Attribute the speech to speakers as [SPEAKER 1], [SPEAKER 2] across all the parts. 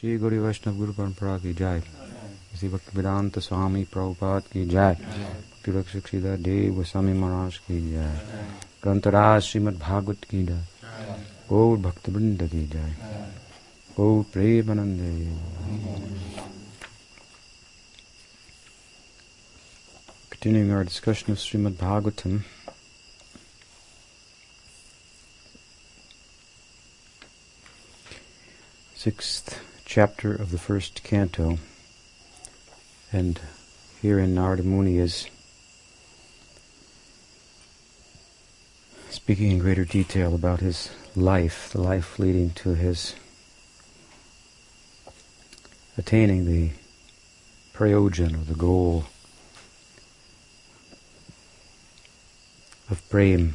[SPEAKER 1] श्री गुरु वैष्णव गुरु परंपरा की जय। इसी भक्त वेदांत स्वामी प्रभुपाद की जय। रक्षक देव गोस्वामी महाराज की जय। ग्रंथराज श्रीमद भागवत की जय। गौर भक्त वृंद की जय। गौर Premanand Continuing our discussion of Srimad Bhagavatam, sixth chapter of the first canto, and here in Narada Muni is speaking in greater detail about his life, the life leading to his attaining the prayojan or the goal of Prem.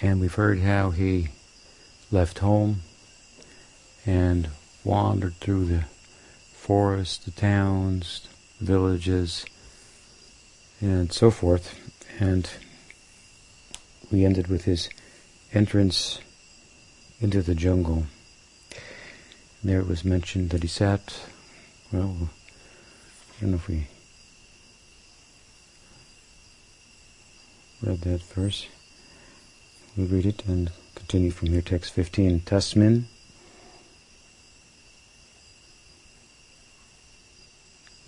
[SPEAKER 1] And we've heard how he left home and wandered through the forests, the towns, the villages, and so forth. And we ended with his entrance into the jungle. And there it was mentioned that he sat, well, I don't know if we read that verse. We'll read it and continue from here, text 15. Tasmin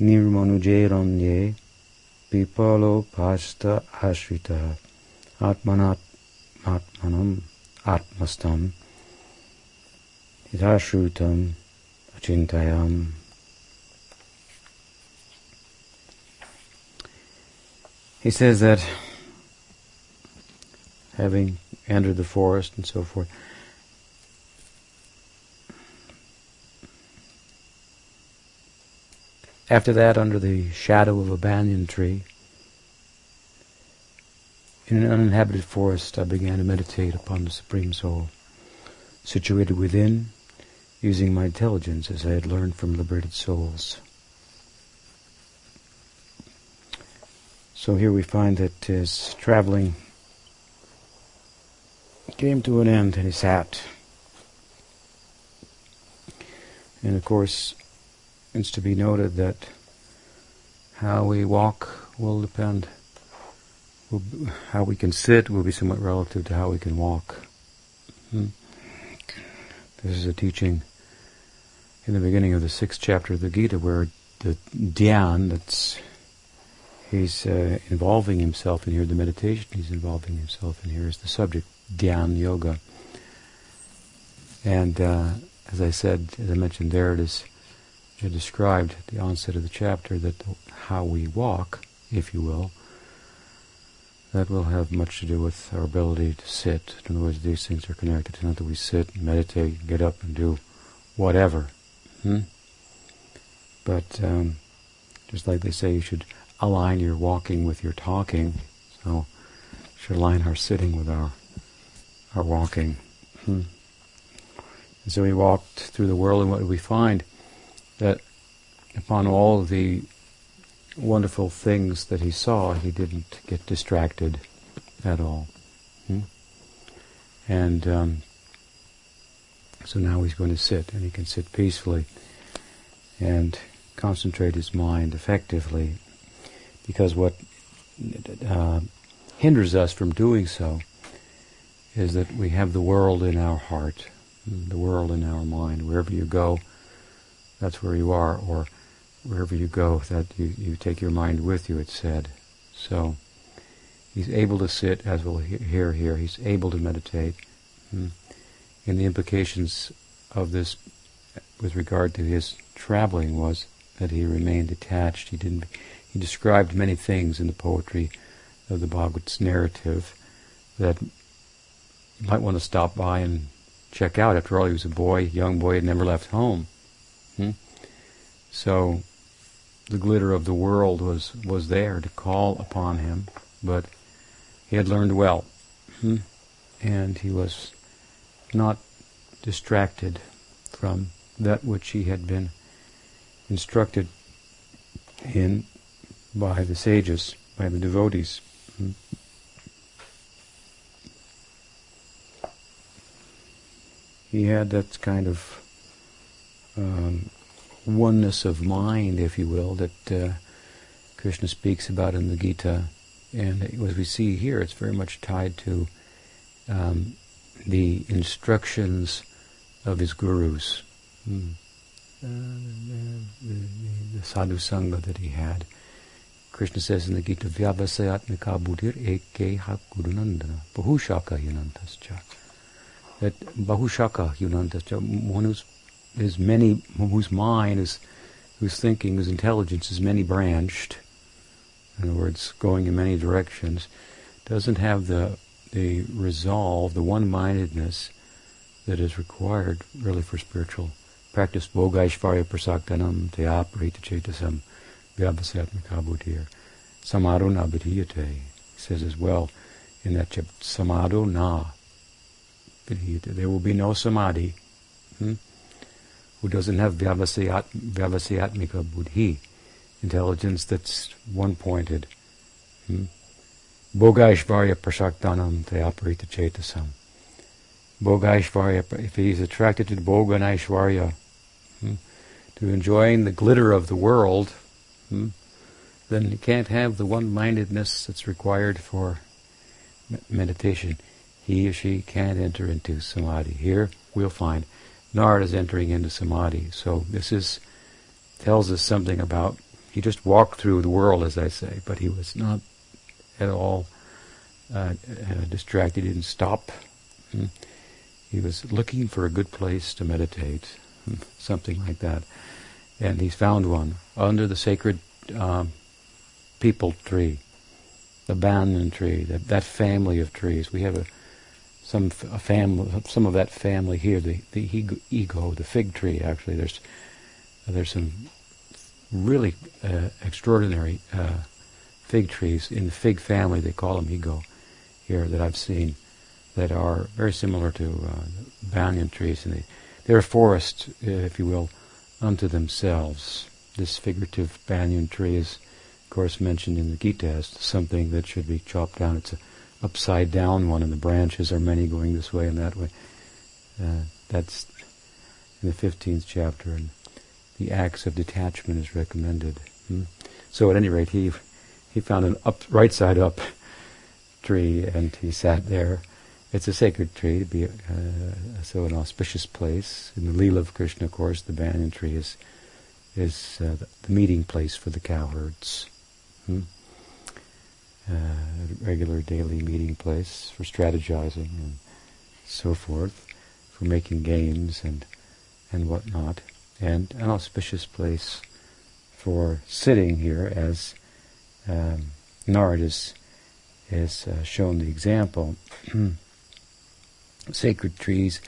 [SPEAKER 1] nirmanuje pipalo pasta ashrita atmanat atmanam atmastam hitashrutam achintayam He says that having entered the forest and so forth. After that, under the shadow of a banyan tree, in an uninhabited forest, I began to meditate upon the Supreme Soul, situated within, using my intelligence as I had learned from liberated souls. So here we find that his traveling came to an end and he sat. And of course, it's to be noted that how we walk will depend, will how we can sit will be somewhat relative to how we can walk. Hmm. This is a teaching in the beginning of the sixth chapter of the Gita where the dhyan that's he's uh, involving himself in here, the meditation he's involving himself in here is the subject Dhyan Yoga. And uh, as I said, as I mentioned there, it is described at the onset of the chapter that how we walk, if you will, that will have much to do with our ability to sit. In other words, these things are connected. It's not that we sit meditate, get up and do whatever. Hmm? But um, just like they say, you should align your walking with your talking. So, should align our sitting with our our walking. Hmm. And so we walked through the world, and what did we find? That upon all the wonderful things that he saw, he didn't get distracted at all. Hmm? And um, so now he's going to sit, and he can sit peacefully and concentrate his mind effectively, because what uh, hinders us from doing so is that we have the world in our heart, the world in our mind. Wherever you go, that's where you are, or wherever you go, that you, you take your mind with you, it's said. So, he's able to sit, as we'll hear here, he's able to meditate. Hmm. And the implications of this with regard to his traveling was that he remained attached. He didn't. He described many things in the poetry of the Bhagavata's narrative that you might want to stop by and check out. After all, he was a boy, young boy, had never left home. Hmm? So the glitter of the world was, was there to call upon him, but he had learned well. Hmm? And he was not distracted from that which he had been instructed in by the sages, by the devotees. Hmm? he had that kind of um, oneness of mind, if you will, that uh, Krishna speaks about in the Gita. And as we see here, it's very much tied to um, the instructions of his gurus, mm. uh, the, the, the, sadhu sangha that he had. Krishna says in the Gita, Vyavasayatmika buddhir eke hak gurunandana, bahushaka yunantascha. That bahushaka yunantascha, one who's is many, whose mind is, whose thinking, whose intelligence is many branched, in other words, going in many directions, doesn't have the the resolve, the one-mindedness that is required really for spiritual practice. Bhogaishvarya prasaktanam teaprita chetasam vyabhasyatmakabutir samado na He says as well in that chapter, samado na There will be no samadhi hmm, who doesn't have vyavasyat, vyavasyatmika buddhi, intelligence that's one-pointed. Hmm? Bhogaishvarya prasaktanam teaparita chetasam. Bhogaishvarya, if he's attracted to Bhoga and hmm, to enjoying the glitter of the world, hmm, then he can't have the one-mindedness that's required for meditation. He or she can't enter into samadhi. Here we'll find Narad is entering into samadhi. So this is tells us something about he just walked through the world, as I say, but he was not at all uh, uh, distracted. He didn't stop. Hmm. He was looking for a good place to meditate, hmm, something like that. And he's found one under the sacred um, peepal tree, the banyan tree, that, that family of trees. We have a some a family, some of that family here. The the ego, the fig tree. Actually, there's there's some really uh, extraordinary uh, fig trees in the fig family. They call them ego here that I've seen that are very similar to uh, banyan trees, and they, they're a forest, uh, if you will, unto themselves. This figurative banyan tree is, of course, mentioned in the Gita as something that should be chopped down. It's an upside down one, and the branches are many going this way and that way. Uh, that's in the 15th chapter, and the axe of detachment is recommended. Hmm? So, at any rate, he he found an up right side up tree, and he sat there. It's a sacred tree to be uh, so an auspicious place. In the Leela of Krishna, of course, the banyan tree is is uh, the meeting place for the cowherds. Hmm? Uh, a regular daily meeting place for strategizing and so forth, for making games and and whatnot, and an auspicious place for sitting here as um, Narad is uh, shown the example. sacred trees,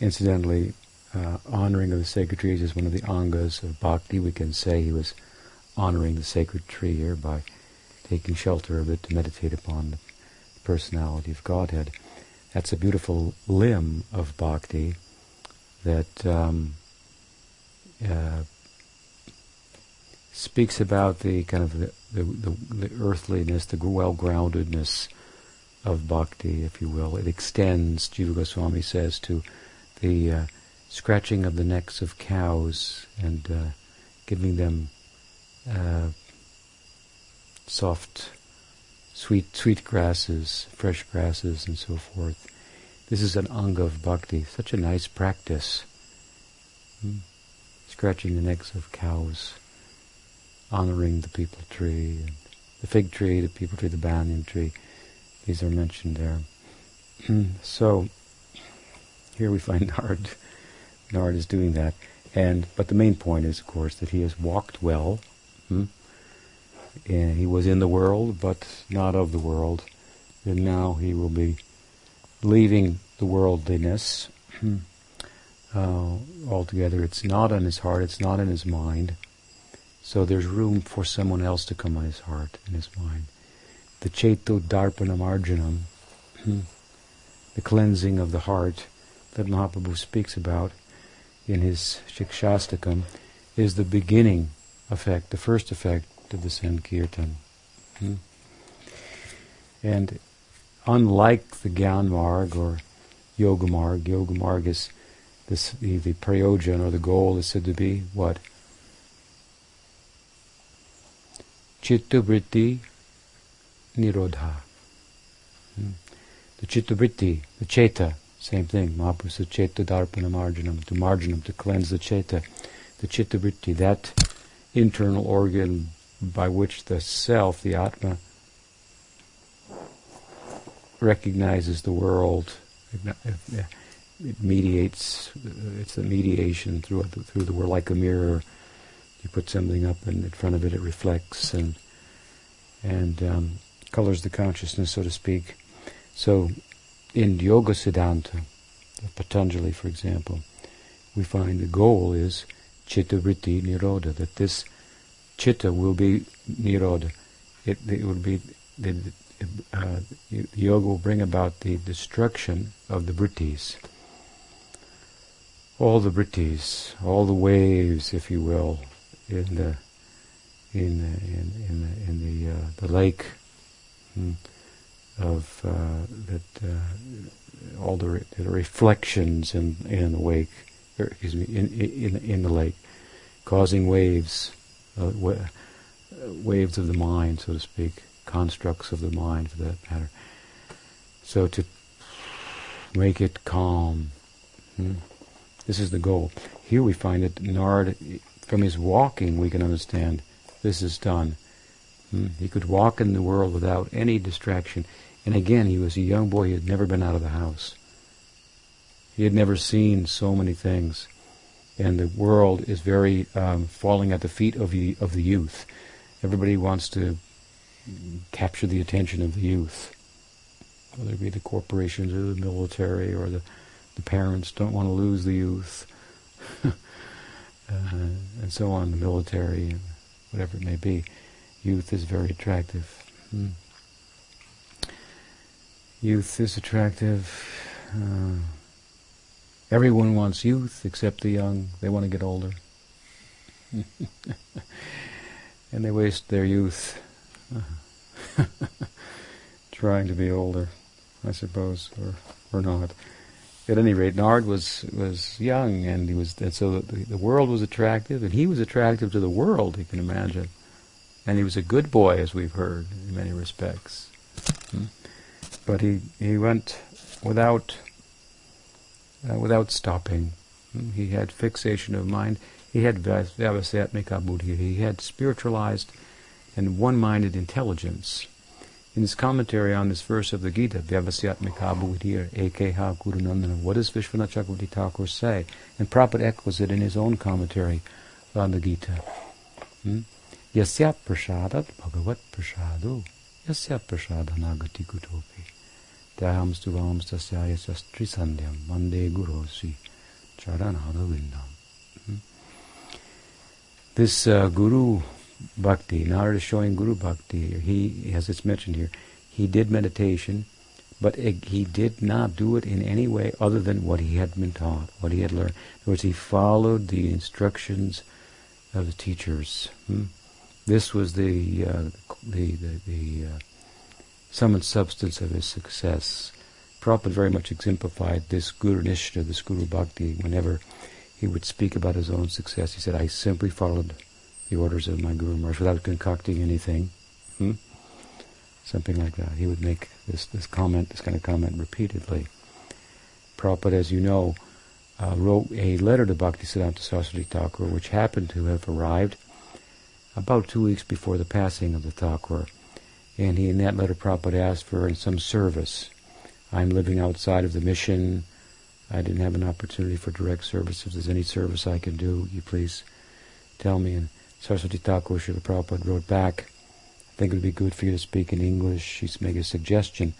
[SPEAKER 1] incidentally, uh, honoring of the sacred trees is one of the angas of bhakti. We can say he was honoring the sacred tree here by taking shelter of it to meditate upon the personality of Godhead. That's a beautiful limb of bhakti that um, uh, speaks about the kind of the, the, the, the earthliness, the well-groundedness of bhakti, if you will. It extends, Jiva Goswami says, to the uh, scratching of the necks of cows and uh, giving them uh, soft, sweet, sweet grasses, fresh grasses, and so forth. This is an anga of bhakti, such a nice practice. Hmm? Scratching the necks of cows honoring the peepal tree, and the fig tree, the peepal tree, the banyan tree. These are mentioned there. so here we find Narad. Narad is doing that, and but the main point is, of course, that he has walked well. Hmm? He was in the world, but not of the world, and now he will be leaving the worldliness uh, altogether. It's not in his heart. It's not in his mind. So there's room for someone else to come on his heart and his mind. The Cheto Darpana Marjanam, the cleansing of the heart that Mahaprabhu speaks about in his Shikshastakam, is the beginning effect, the first effect of the Sankirtan. Hmm. And unlike the Gyan Marg or Yoga Marg, Yoga Marg is this, the, the prayojan or the goal is said to be what? Chittabritti Nirodha. Hmm. The chittabritti, the cheta, same thing. Mahaprabhu cheta darpana marjanam, to marjanam, to cleanse the cheta. The chittabritti, that internal organ by which the self, the atma, recognizes the world. It mediates. It's the mediation through through the world, like a mirror. You put something up, and in front of it, it reflects and and um, colors the consciousness, so to speak. So, in Yoga Siddhanta Patanjali, for example, we find the goal is chitta vritti nirodha, that this chitta will be nirodha. It, it will be the, uh, yoga will bring about the destruction of the vrittis. All the vrittis, all the waves, if you will, in the in the, in, in the, in the, uh, the lake hmm, of uh, that uh, all the, re- the, reflections in in the wake, or, excuse me, in in in the lake, causing waves, uh, wa- waves of the mind, so to speak, constructs of the mind, for that matter. So to make it calm. Hmm? This is the goal. Here we find that Narad, from his walking, we can understand this is done. Hmm? He could walk in the world without any distraction. And again, he was a young boy. He had never been out of the house. He had never seen so many things. And the world is very um, falling at the feet of the, of the youth. Everybody wants to capture the attention of the youth, whether it be the corporations or the military or the, the parents don't want to lose the youth, uh, and so on, the military, and whatever it may be. Youth is very attractive. Hmm. Youth is attractive. Uh, everyone wants youth except the young. They want to get older. and they waste their youth trying to be older, I suppose, or or not. At any rate, Narad was was young, and he was, and so the, the world was attractive, and he was attractive to the world. You can imagine, and he was a good boy, as we've heard in many respects. Hmm? But he he went without uh, without stopping. Hmm? He had fixation of mind. He had vyavasayatmika buddhi. He had spiritualized and one-minded intelligence. In his commentary on this verse of the Gita, Vyavasyatmika Buddhir Ekeha Gurunandana, what does Vishwanath Chakravarti Thakur say? And Prabhupada echoes it in his own commentary on the Gita. Hmm? Yasya prasadat bhagavat prasadu yasya prasadanagati gutopi Dhyam stuvam tasyaya sastri sandhyam mande gurosi charanada vindam. Hmm? This uh, guru bhakti. Narada is showing Guru bhakti. He, as it's mentioned here, he did meditation, but it, he did not do it in any way other than what he had been taught, what he had learned. In other words, he followed the instructions of the teachers. Hmm? This was the uh, the the, the uh, sum and substance of his success. Prabhupada very much exemplified this Guru Nishta, this Guru Bhakti, whenever he would speak about his own success. He said, I simply followed the orders of my Guru Maharaj without concocting anything. Hmm? Something like that. He would make this, this comment, this kind of comment repeatedly. Prabhupada, as you know, uh, wrote a letter to Bhaktisiddhanta Saraswati Thakur, which happened to have arrived about two weeks before the passing of the Thakur. And he, in that letter, Prabhupada asked for some service. I'm living outside of the mission. I didn't have an opportunity for direct service. If there's any service I can do, you please tell me. And Saraswati Thakur Srila Prabhupada wrote back, I think it would be good for you to speak in English. She's made a suggestion.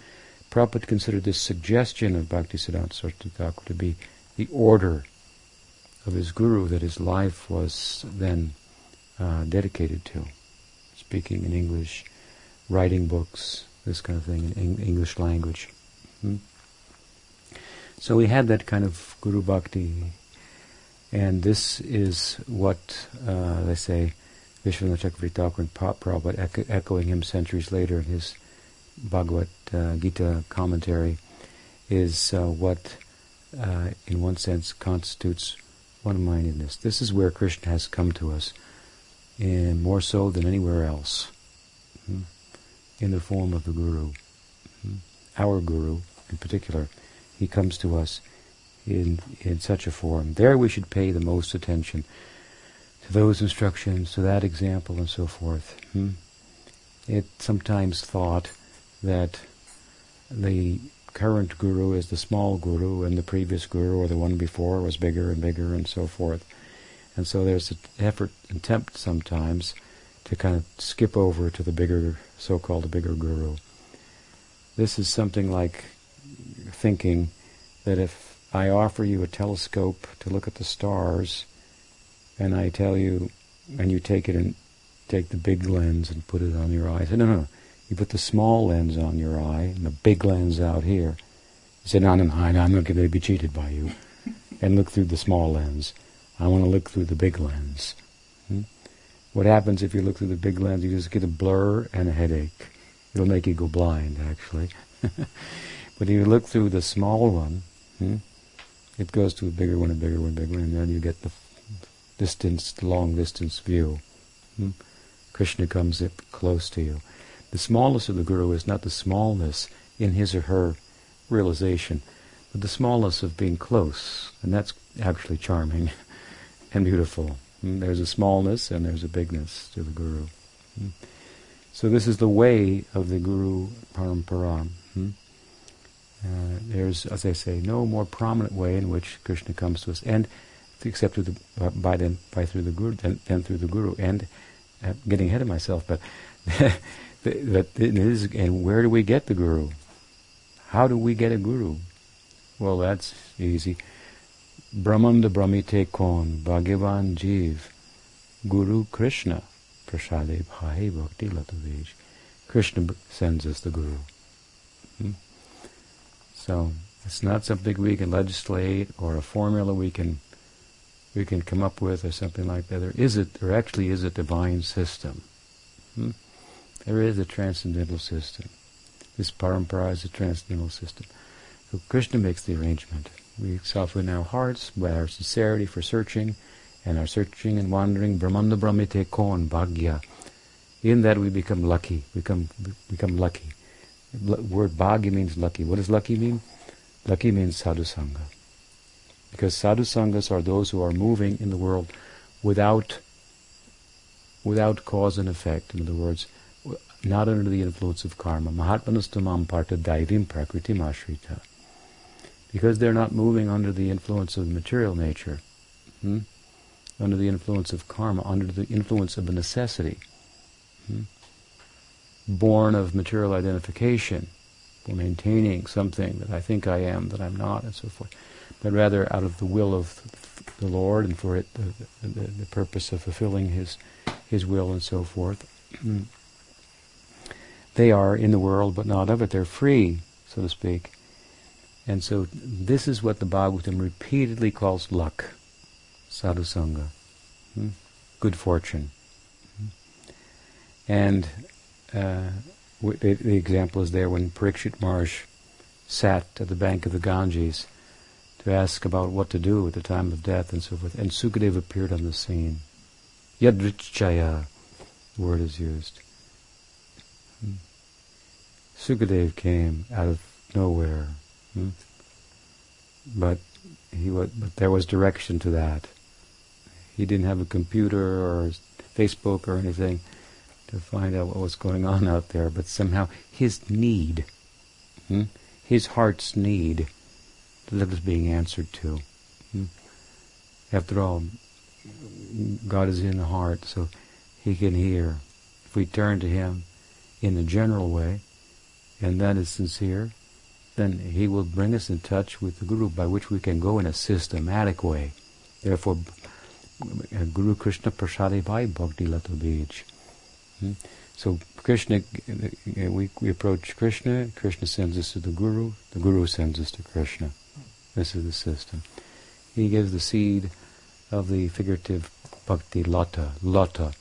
[SPEAKER 1] Prabhupada considered this suggestion of Bhaktisiddhanta Saraswati Thakur to be the order of his guru that his life was then uh, dedicated to. Speaking in English, writing books, this kind of thing in English language. Hmm? So we had that kind of guru bhakti and this is what, uh, they say, Vishwanath Chakravarti and Prabhupada echo- echoing him centuries later in his Bhagavad uh, Gita commentary, is uh, what uh, in one sense, constitutes one-mindedness. This is where Krishna has come to us, and more so than anywhere else, hmm, in the form of the Guru. Hmm. Our Guru, in particular, he comes to us in in such a form. There we should pay the most attention to those instructions, to that example, and so forth. Hmm? It's sometimes thought that the current guru is the small guru, and the previous guru or the one before was bigger and bigger, and so forth. And so there's an effort, and attempt sometimes, to kind of skip over to the bigger, so-called bigger guru. This is something like thinking that if I offer you a telescope to look at the stars, and I tell you, and you take it and take the big lens and put it on your eye. I said, no, no, you put the small lens on your eye and the big lens out here. He said, no, no, no, I'm not going to be cheated by you. and look through the small lens. I want to look through the big lens. What happens if you look through the big lens? You just get a blur and a headache. It'll make you go blind, actually. but if you look through the small one, hmm, it goes to a bigger one, a bigger one, a bigger one, and then you get the distance, long distance view. Hmm? Krishna comes up close to you. The smallness of the Guru is not the smallness in his or her realization, but the smallness of being close, and that's actually charming and beautiful. Hmm? There's a smallness and there's a bigness to the Guru. Hmm? So this is the way of the Guru Parampara. Hmm? Uh, there's, as I say, no more prominent way in which Krishna comes to us, and except through the, uh, by then by through the guru then, then through the guru and uh, getting ahead of myself but but it is and where do we get the guru how do we get a guru well that's easy brahmanda brahmite kon bhagavan jeev guru krishna prasade bhai bhakti latavij krishna sends us the guru hmm? so it's not something we can legislate or a formula we can we can come up with or something like that. There is it there actually is a divine system. Hmm? There is a transcendental system. This parampara is a transcendental system. So Krishna makes the arrangement. We soften our hearts by our sincerity for searching and our searching and wandering Brahmanda Brahmite Kon Bhagya. In that we become lucky. Become become lucky. L- word Bhagya means lucky. What does lucky mean? Lucky means sadhusanga. Because sadhu sanghas are those who are moving in the world without without cause and effect. In other words, not under the influence of karma. Mahatmanastamam parta daivim prakriti mashrita. Because they're not moving under the influence of material nature, hmm? under the influence of karma, under the influence of a necessity, hmm? born of material identification, for maintaining something that I think I am, that I'm not, and so forth but rather out of the will of the Lord and for it the, the, the purpose of fulfilling His His will and so forth. they are in the world, but not of it. They're free, so to speak. And so this is what the Bhagavatam repeatedly calls luck, sadhusanga, hmm? good fortune. Hmm? And uh, the, the, example is there when Parikshit Maharaj sat at the bank of the Ganges to ask about what to do at the time of death and so forth. And Sukadev appeared on the scene. Yadrichaya, the word is used. Hmm. Sukadev came out of nowhere. Hmm? But he was, but there was direction to that. He didn't have a computer or Facebook or anything to find out what was going on out there, but somehow his need, hmm? his heart's need, that is being answered to. Hmm? After all, God is in the heart, so He can hear. If we turn to Him in a general way, and that is sincere, then He will bring us in touch with the Guru by which we can go in a systematic way. Therefore, Guru Krishna Prasadi Bhai Bhakti Lata Bij. Hmm? So Krishna, uh, we, we approach Krishna, Krishna sends us to the Guru, the Guru sends us to Krishna. This is the system. He gives the seed of the figurative bhakti lata, lata.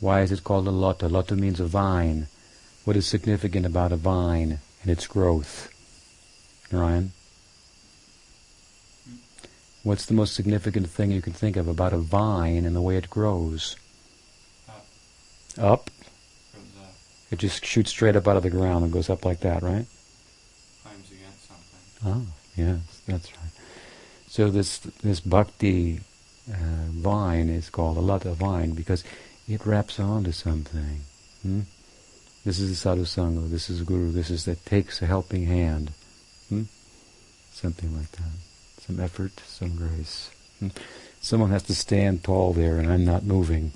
[SPEAKER 1] Why is it called a lata? Lata means a vine. What is significant about a vine and its growth? Ryan? What's the most significant thing you can think of about a vine and the way it grows?
[SPEAKER 2] Up.
[SPEAKER 1] Up? It just shoots straight up out of the ground and goes up like that, right?
[SPEAKER 2] Climbs against something.
[SPEAKER 1] Oh, yes, that's right. So this this bhakti uh, vine is called a lata vine because it wraps onto something. Hmm? This is the sadhu sangha. This is the guru. This is that takes a helping hand. Hmm? Something like that. Some effort, some grace. Hmm? Someone has to stand tall there, and I'm not moving.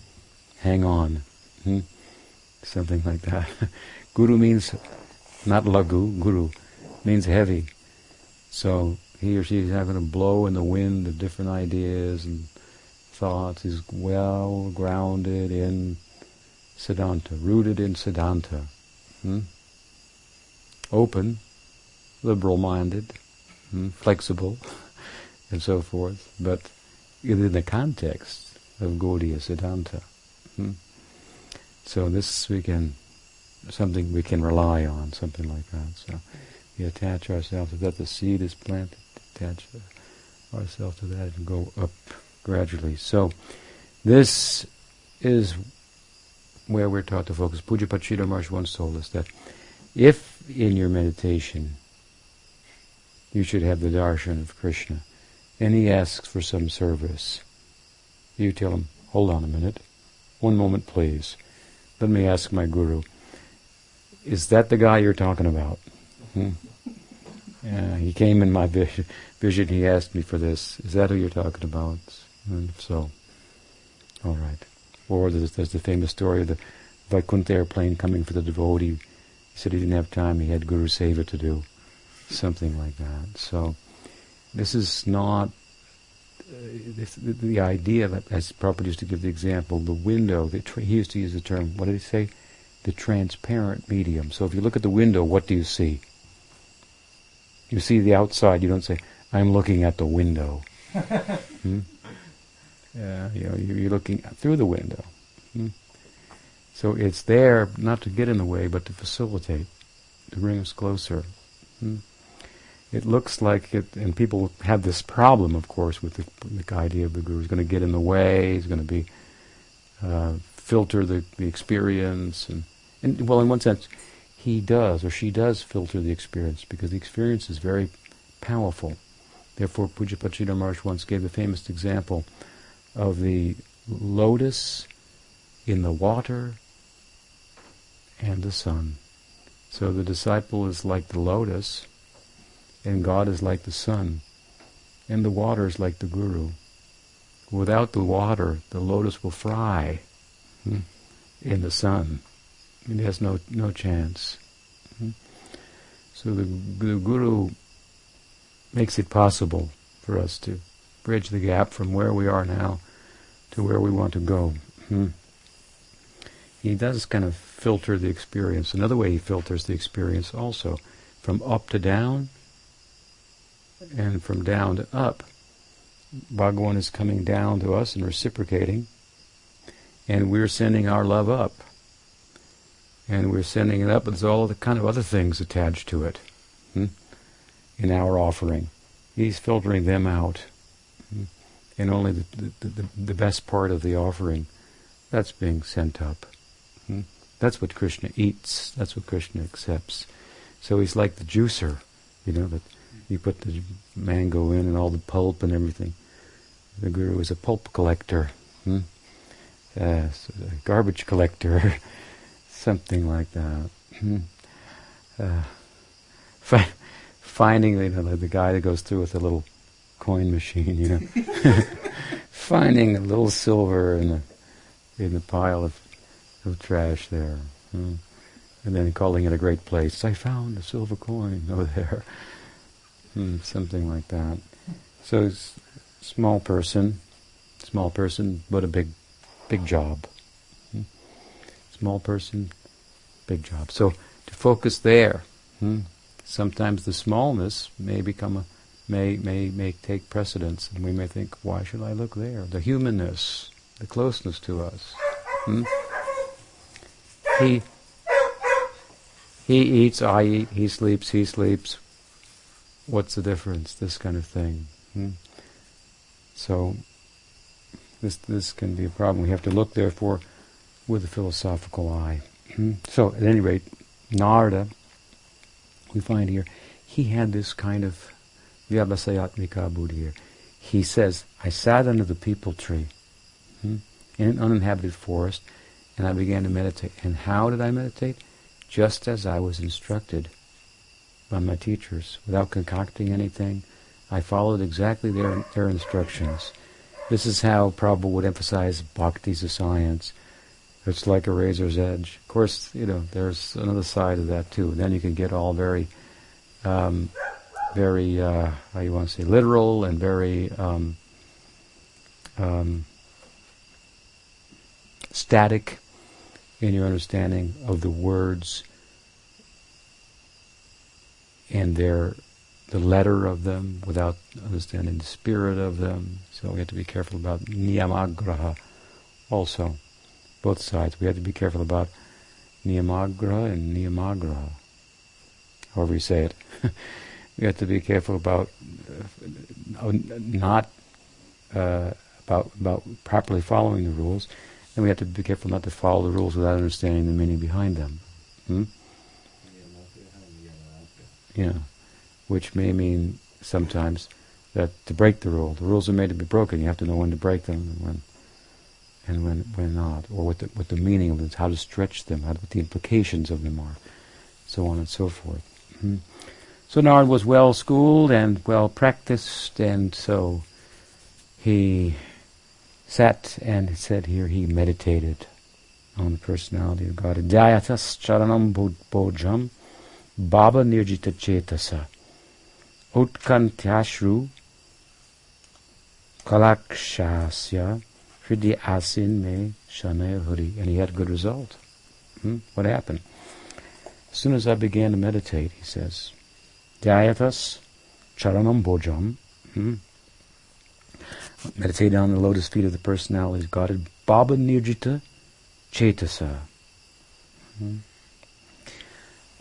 [SPEAKER 1] Hang on. Hmm? Something like that. guru means not lagu. Guru means heavy. So he or she is having to blow in the wind of different ideas and thoughts. He's well grounded in Siddhanta, rooted in Siddhanta. Hmm? Open, liberal minded, hmm? flexible, and so forth, but within the context of Gaudiya Siddhanta. Hmm? So this we can, something we can rely on, something like that. So we attach ourselves to that. The seed is planted, attach ourselves to that and go up gradually. So this is where we're taught to focus. Puja Pachita Maharaj once told us that if in your meditation you should have the darshan of Krishna, and he asks for some service, you tell him, hold on a minute, one moment please, let me ask my guru, is that the guy you're talking about? Hmm? Yeah, he came in my vision, vision, he asked me for this, is that who you're talking about? And so, all right. Or there's, there's the famous story of the Vaikuntha airplane coming for the devotee. He said he didn't have time, he had Guru Seva to do. Something like that. So, this is not uh, this, the, the, idea that, as Prabhupada used to give the example, the window, the tra- he used to use the term, what did he say? The transparent medium. So if you look at the window, what do you see? You see the outside, you don't say, I'm looking at the window. hmm? Yeah, you know, you're looking through the window. Hmm? So it's there not to get in the way, but to facilitate, to bring us closer. Hmm? It looks like it, and people have this problem, of course, with the, the idea of the guru. He's going to get in the way. He's going to be uh, filter the, the experience, and, and well, in one sense, he does or she does filter the experience because the experience is very powerful. Therefore, Puja Pachita Maharaj once gave the famous example of the lotus in the water and the sun. So the disciple is like the lotus, and God is like the sun, and the water is like the guru. Without the water, the lotus will fry hmm, in the sun. It has no no chance. Hmm. So the, the guru makes it possible for us to bridge the gap from where we are now to where we want to go. Hmm. He does kind of filter the experience. Another way he filters the experience also, from up to down and from down to up. Bhagawan is coming down to us and reciprocating, and we're sending our love up. And we're sending it up, but there's all the kind of other things attached to it hmm, in our offering. He's filtering them out and only the, the, the, the, best part of the offering, that's being sent up. Hmm? That's what Krishna eats. That's what Krishna accepts. So he's like the juicer, you know, that you put the mango in and all the pulp and everything. The guru was a pulp collector, hmm? uh, so a garbage collector, something like that. Hmm? Uh, fi- finding you know, the guy that goes through with a little coin machine, you know, finding a little silver in the in the pile of, of trash there, hmm. and then calling it a great place. I found a silver coin over there, hmm, something like that. So, small person, small person, but a big, big job. Hmm. Small person, big job. So to focus there. Hmm. Sometimes the smallness may become a may, may, may take precedence, and we may think, why should I look there? The humanness, the closeness to us. Hmm? He, he eats, I eat, he sleeps, he sleeps. What's the difference? This kind of thing. Hmm? So this this can be a problem. We have to look, therefore, with a philosophical eye. Hmm? So, at any rate, Narada, we find here, he had this kind of vyabhasayatmika buddhi here. He says, I sat under the peepal tree hmm, in an uninhabited forest, and I began to meditate. And how did I meditate? Just as I was instructed by my teachers, without concocting anything. I followed exactly their, their instructions. This is how Prabhupada would emphasize bhakti as a science. It's like a razor's edge. Of course, you know, there's another side of that too. Then you can get all very, um, very, uh, how you want to say, literal and very um, um, static in your understanding of the words and their the letter of them without understanding the spirit of them. So we have to be careful about niyamagraha also. Both sides. We have to be careful about niyamagraha and niyamagraha. However you say it. we have to be careful about uh, not uh, about about properly following the rules, and we have to be careful not to follow the rules without understanding the meaning behind them. Hmm? Yeah, which may mean sometimes that to break the rule. The rules are made to be broken. You have to know when to break them and when and when when not, or what the what the meaning of them, how to stretch them, how, what the implications of them are, so on and so forth. Mm-hmm. So Narad was well schooled and well practiced, and so he sat and said here he meditated on the personality of God. Charanam Baba Nirjita Chetasa, Utkantyashru Kalakshasya Hridi Asin Me Shanaya Huri. And he had a good result. Hmm? What happened? As soon as I began to meditate, he says, Dhyayatas Charanam Bojam, hmm? meditate on the lotus feet of the personality of God, Baba Nirjita Chetasa. Hmm?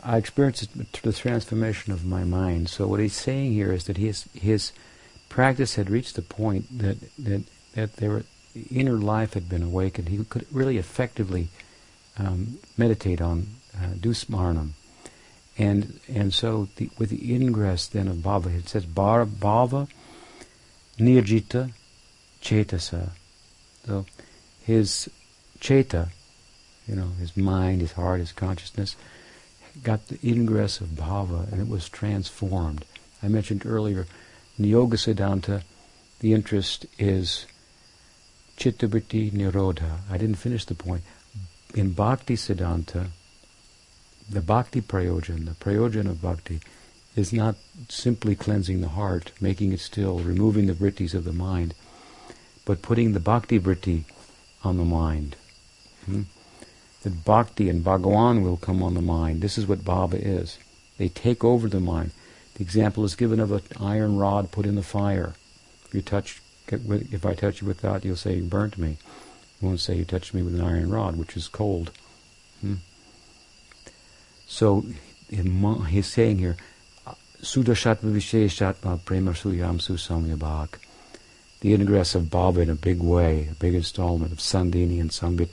[SPEAKER 1] I experienced the transformation of my mind. So what he's saying here is that his his practice had reached the point that that that there inner life had been awakened. He could really effectively um, meditate on uh, do smarnam. And and so the, with the ingress then of bhava, it says bhava nirjita chetasa. So his cheta, you know, his mind, his heart, his consciousness, got the ingress of bhava and it was transformed. I mentioned earlier, in Yoga Siddhanta, the interest is chittabritti nirodha. I didn't finish the point. In Bhakti Siddhanta, the Bhakti Prayojan, the Prayojan of Bhakti, is not simply cleansing the heart, making it still, removing the vrittis of the mind, but putting the Bhakti vritti on the mind. Hmm? That bhakti and bhagawan will come on the mind. This is what bhava is. They take over the mind. The example is given of an iron rod put in the fire. If you touch, if I touch you with that, you'll say you burnt me. You won't say you touched me with an iron rod, which is cold. Hmm? So he's saying here, Sudashatma Visheshatma Prema Suyam Susamyabhak. The ingress of Bhava in a big way, a big installment of Sandhini and Sambit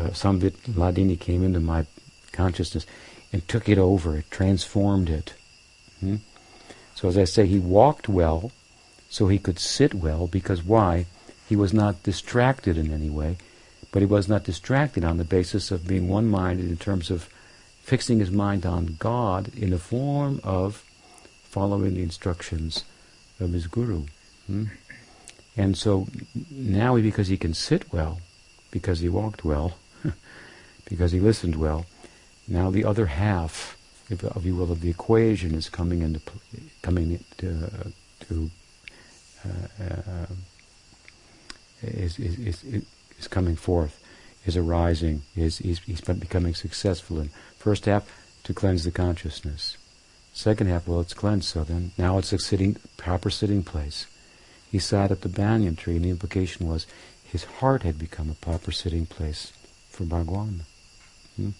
[SPEAKER 1] uh, Samvit Hladini came into my consciousness and took it over, it transformed it. Hmm? So as I say, he walked well, so he could sit well, because why? He was not distracted in any way, but he was not distracted on the basis of being one-minded in terms of fixing his mind on God in the form of following the instructions of his guru. Hmm? And so now, because he can sit well, because he walked well, because he listened well. Now the other half, if, if you will, of the equation is coming into coming to, to uh, uh, is, is, is, is coming forth, is arising, is he's becoming successful in first half to cleanse the consciousness. Second half, well, it's cleansed, so then now it's a sitting proper sitting place. He sat at the banyan tree, and the implication was his heart had become a proper sitting place for Bhagwan hmm,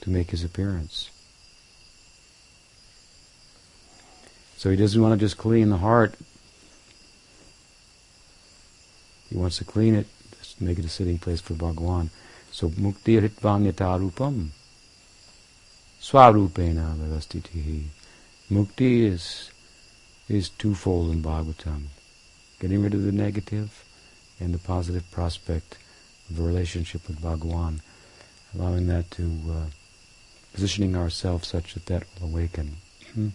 [SPEAKER 1] to make his appearance. So he doesn't want to just clean the heart He wants to clean it, just make it a sitting place for Bhagwan. So mukti rupam swarupena vyavastitihi. Mukti is is twofold in Bhagavatam. Getting rid of the negative and the positive prospect of a relationship with Bhagwan, Allowing that to, uh, positioning ourselves such that that will awaken. Hmm.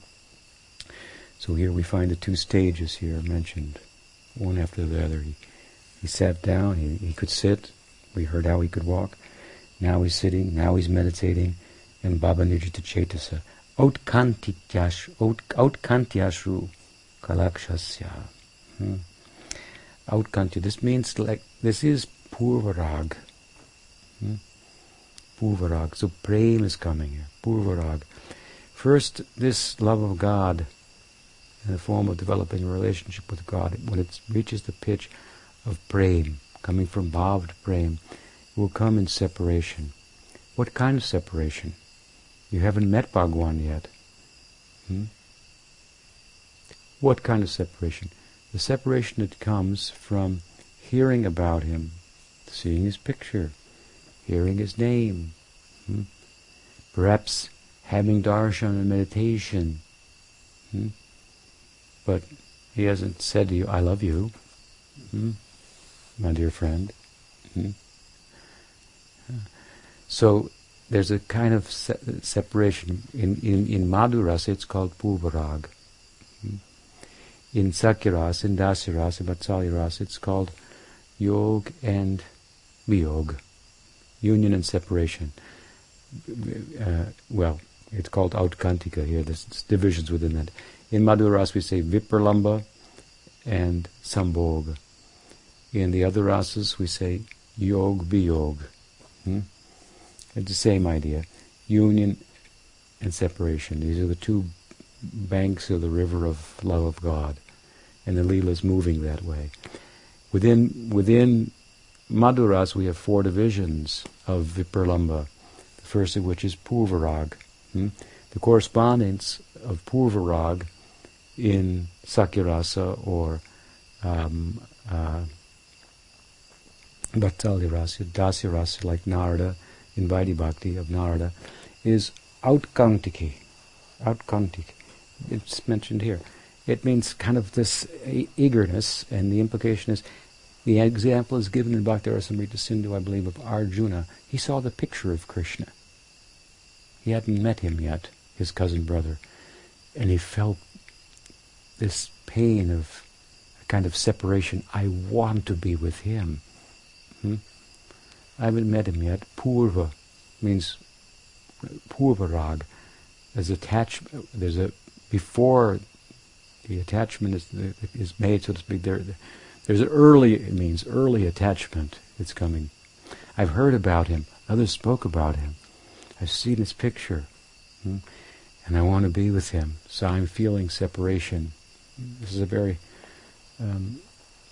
[SPEAKER 1] So here we find the two stages here mentioned, one after the other. He, he sat down, he, he could sit, we heard how he could walk. Now he's sitting, now he's meditating, and Baba Nijita Chetasa. Outkantyashru kalakshasya. Hmm. Outkantya. This means like, this is purvarag. Hmm? Purvarag. So prem is coming here. Purvarag. First, this love of God in the form of developing a relationship with God, when it reaches the pitch of prem, coming from bhav to prem, will come in separation. What kind of separation? You haven't met Bhagwan yet. Hmm? What kind of separation? The separation that comes from hearing about him, seeing his picture, hearing his name, hmm? perhaps having darshan and meditation. Hmm? But he hasn't said to you, I love you, hmm? my dear friend. Hmm? So there's a kind of se- separation. In, in, in Madhuras, it's called Purvarag. Hmm? In Sakyaras, in Dasiras, in Vatsalyaras, it's called Yog and Viyog, union and separation. Uh, well, it's called Outkantika here, there's divisions within that. In Madhuras we say Vipralamba and Sambhog. In the other rasas we say Yog Viyog. Hmm? It's the same idea. Union and separation. These are the two banks of the river of love of God. And the Leela is moving that way. Within within Madhuras we have four divisions of Vipralamba, the first of which is Purvarag. Hmm? The correspondence of Purvarag in Sakirasa or um, uh, like Narada, in Vaidhi Bhakti of Narada, is outkantiki. Outkantiki. It's mentioned here. It means kind of this eagerness, and the implication is the example is given in Bhakti Rasamrita Sindhu, I believe, of Arjuna. He saw the picture of Krishna. He hadn't met him yet, his cousin brother, and he felt this pain of a kind of separation. I want to be with him. Hmm? I haven't met him yet. Purva means purvarag. There's attachment. There's a before the attachment is is made, so to speak. There, there's early. It means early attachment. It's coming. I've heard about him. Others spoke about him. I've seen his picture, hmm? and I want to be with him. So I'm feeling separation. This is a very um,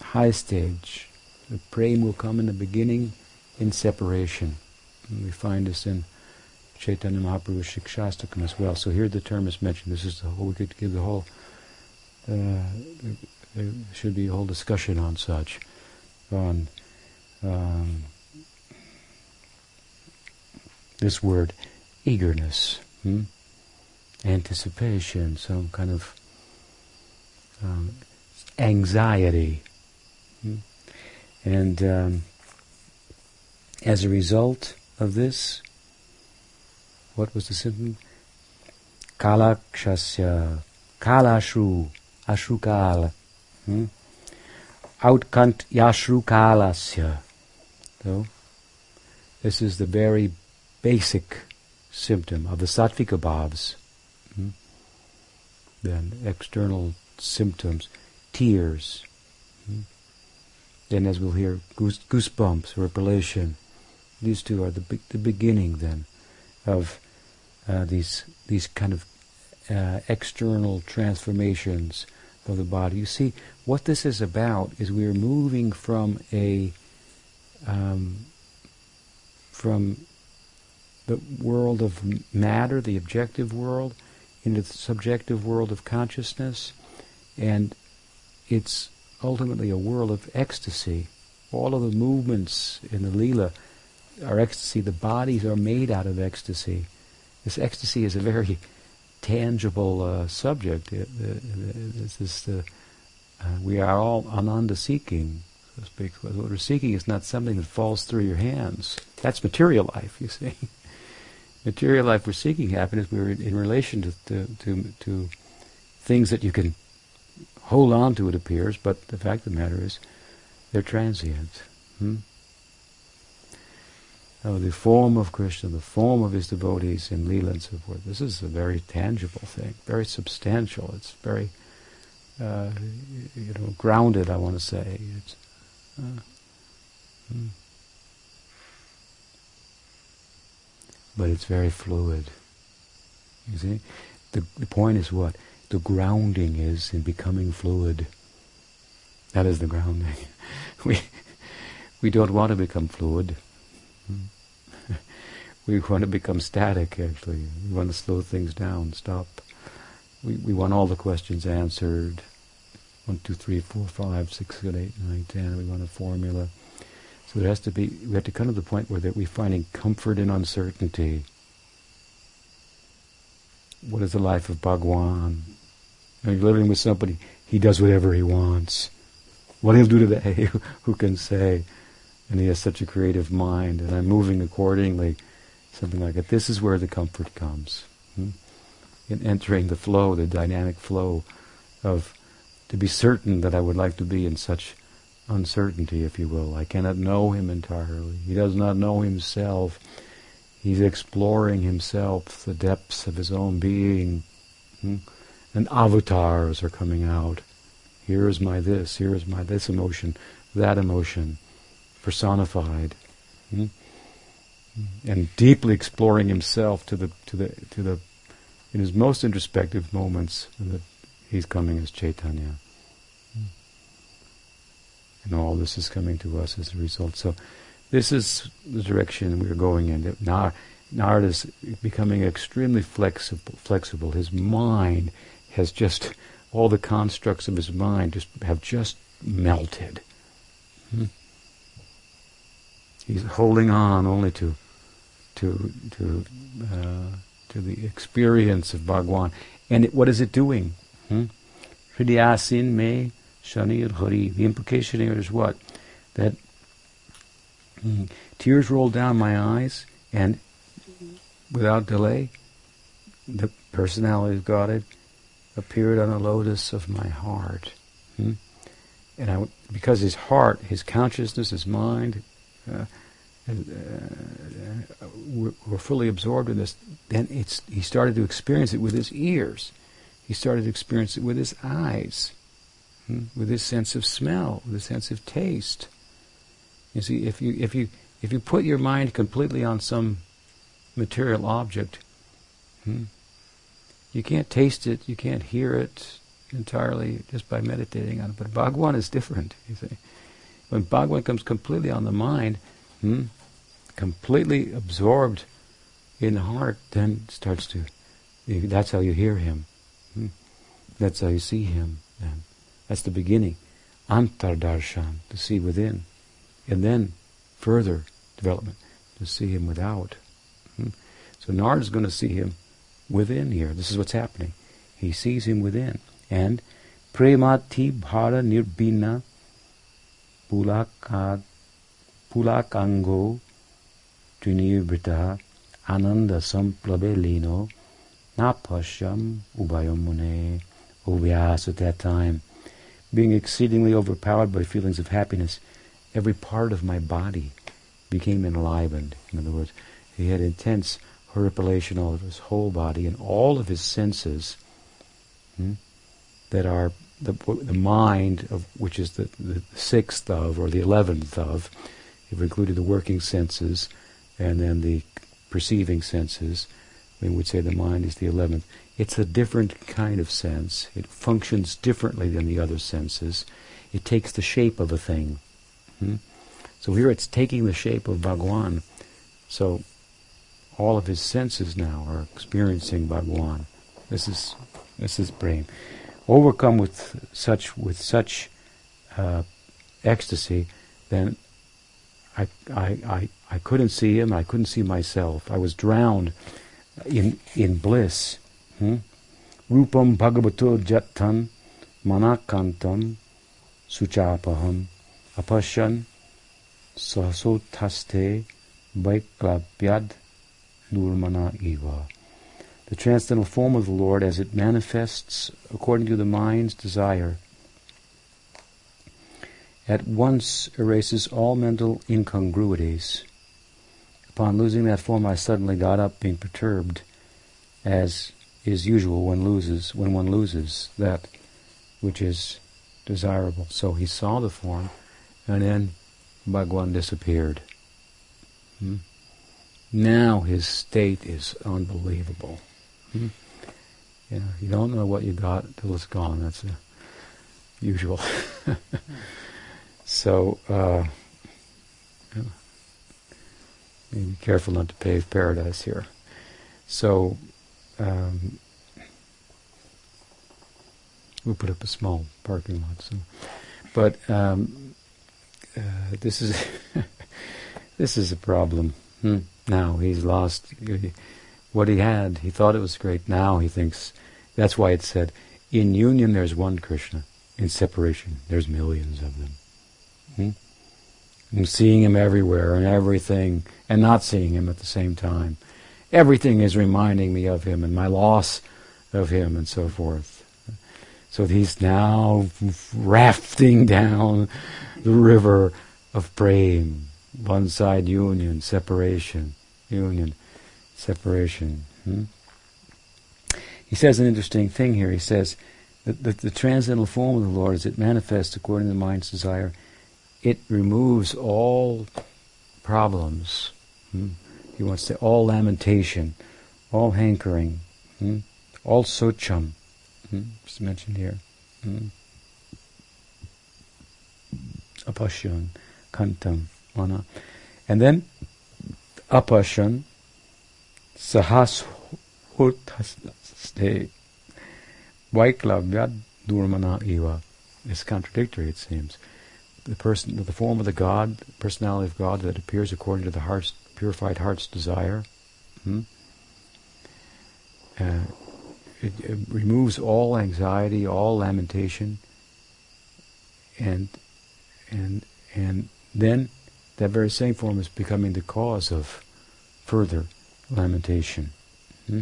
[SPEAKER 1] high stage. The prem will come in the beginning in separation. And we find this in Chaitanya Mahaprabhu's Shikshastakam as well. So here the term is mentioned. This is the whole, we could give the whole, uh, there should be a whole discussion on such, on um, this word, eagerness, hmm? anticipation, some kind of um, anxiety. Hmm? And um, as a result of this, what was the symptom? Kalakshasya, kalashru, ashrukala. Hmm? Outkant yashrukalasya. So, this is the very basic symptom of the sattvika bhavs. Hmm? Then external symptoms, tears. Hmm? Then, as we'll hear, goose, goosebumps, repulsion, these two are the, be- the beginning then of uh, these these kind of uh, external transformations of the body. You see, what this is about is we're moving from a um, from the world of matter, the objective world, into the subjective world of consciousness, and it's ultimately a world of ecstasy. all of the movements in the Leela are ecstasy. The bodies are made out of ecstasy. This ecstasy is a very tangible uh, subject. It, this is the, uh, we are all ananda seeking, so to speak. What we're seeking is not something that falls through your hands. That's material life, you see. material life, we're seeking happiness. We're in, in relation to, to, to, to things that you can hold on to, it appears, but the fact of the matter is, they're transient. Hmm? Oh, the form of Krishna, the form of his devotees in Leela and so forth. This is a very tangible thing, very substantial. It's very, uh, you know, grounded. I want to say. Uh, hmm. But it's very fluid. You see, the the point is what the grounding is in becoming fluid. That is the grounding. we we don't want to become fluid. we want to become static, actually. We want to slow things down, stop. We, we want all the questions answered. One, two, three, four, five, six, seven, eight, nine, ten. We want a formula. So there has to be, we have to come to the point where that we're finding comfort in uncertainty. What is the life of Bhagwan? You're living with somebody, he does whatever he wants. What he'll do today, who can say? and he has such a creative mind, and I'm moving accordingly, something like that. This is where the comfort comes. Hmm? In entering the flow, the dynamic flow of to be certain that I would like to be in such uncertainty, if you will. I cannot know him entirely. He does not know himself. He's exploring himself, the depths of his own being. Hmm? And avatars are coming out. Here is my this, here is my this emotion, that emotion personified, hmm? and deeply exploring himself to the to the to the in his most introspective moments that he's coming as Chaitanya. Hmm. And all this is coming to us as a result. So this is the direction we're going in. Now, Narad is becoming extremely flexible, flexible. His mind has just, all the constructs of his mind just have just melted. Hmm? He's holding on only to to to uh, to the experience of Bhagwan. And it, what is it doing? Hmm? me shani hari. The implication here is what? That hmm, tears rolled down my eyes, and without delay, the personality of God appeared on the lotus of my heart. Hmm? And I, because his heart, his consciousness, his mind, uh, uh, were, fully absorbed in this, then it's he started to experience it with his ears. He started to experience it with his eyes, hmm? with his sense of smell, with his sense of taste. You see, if you if you if you put your mind completely on some material object, hmm, you can't taste it, you can't hear it entirely just by meditating on it. But Bhagwan is different. You see, when Bhagwan comes completely on the mind, hmm, completely absorbed in the heart, then starts to. That's how you hear him. That's how you see him. Then that's the beginning. Antardarshan, to see within, and then further development to see him without. Hmm. So Narad is going to see him within here. This is what's happening. He sees him within, and premati bhara nirbina pulakango trinivrita ananda samplabe lino napasham ubayomune. O Vyas at that time, being exceedingly overpowered by feelings of happiness, every part of my body became enlivened. In other words, he had intense horripilation all of his whole body and all of his senses hmm, that are the, the mind of which is the, the sixth of or the eleventh of if we included the working senses and then the perceiving senses, we would say the mind is the eleventh. It's a different kind of sense. It functions differently than the other senses. It takes the shape of a thing. Hmm? So here it's taking the shape of Bhagwan. So all of his senses now are experiencing Bhagwan. This is this is brain. Overcome with such with such uh, ecstasy then I, I, I, I couldn't see him, I couldn't see myself. I was drowned in, in bliss. Hmm? Rupam bhagavato jatan manakantam suchapaham apashan sahasotaste vaiklabyad nurmana eva. The transcendental form of the Lord as it manifests according to the mind's desire at once erases all mental incongruities. Upon losing that form, I suddenly got up, being perturbed, as is usual when loses when one loses that which is desirable. So he saw the form, and then Bhagwan disappeared. Hmm? Now his state is unbelievable. Hmm? You know, you don't know what you got till it's gone. That's usual. so, uh, be careful not to pave paradise here. So, um, we'll put up a small parking lot. So, but um, uh, this is this is a problem. Hmm. Now he's lost what he had. He thought it was great. Now he thinks that's why it said, "In union there's one Krishna. In separation there's millions of them." Hmm? And seeing him everywhere and everything, and not seeing him at the same time. Everything is reminding me of him and my loss of him and so forth. So he's now rafting down the river of prem. One side union, separation, union, separation. Hmm? He says an interesting thing here. He says that the, the transcendental form of the Lord, as it manifests according to the mind's desire, it removes all problems. Hmm? He wants to all lamentation, all hankering, hmm? all socham, Hmm? It's mentioned here. Hmm? Apashan, kantam, mana. And then apashan, sahas hurtaste, vaiklavyad durmana eva. It's contradictory, it seems. The person, the form of the God, personality of God that appears according to the heart's purified heart's desire. Hmm? Uh, it, it removes all anxiety, all lamentation, and and and then that very same form is becoming the cause of further lamentation. Hmm?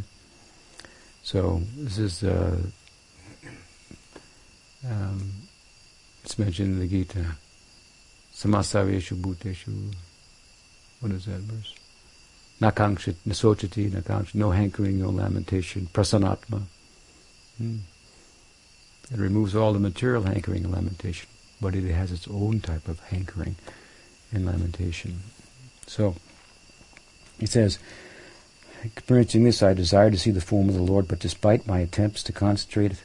[SPEAKER 1] So this is uh, um, it's mentioned in the Gita. Samasaveshu bhuteshu. What is that verse? Nakankshit, nasochati, nakankshit, no hankering, no lamentation, prasanatma. Hmm. It removes all the material hankering and lamentation, but it has its own type of hankering and lamentation. So, he says, experiencing this, I desire to see the form of the Lord, but despite my attempts to concentrate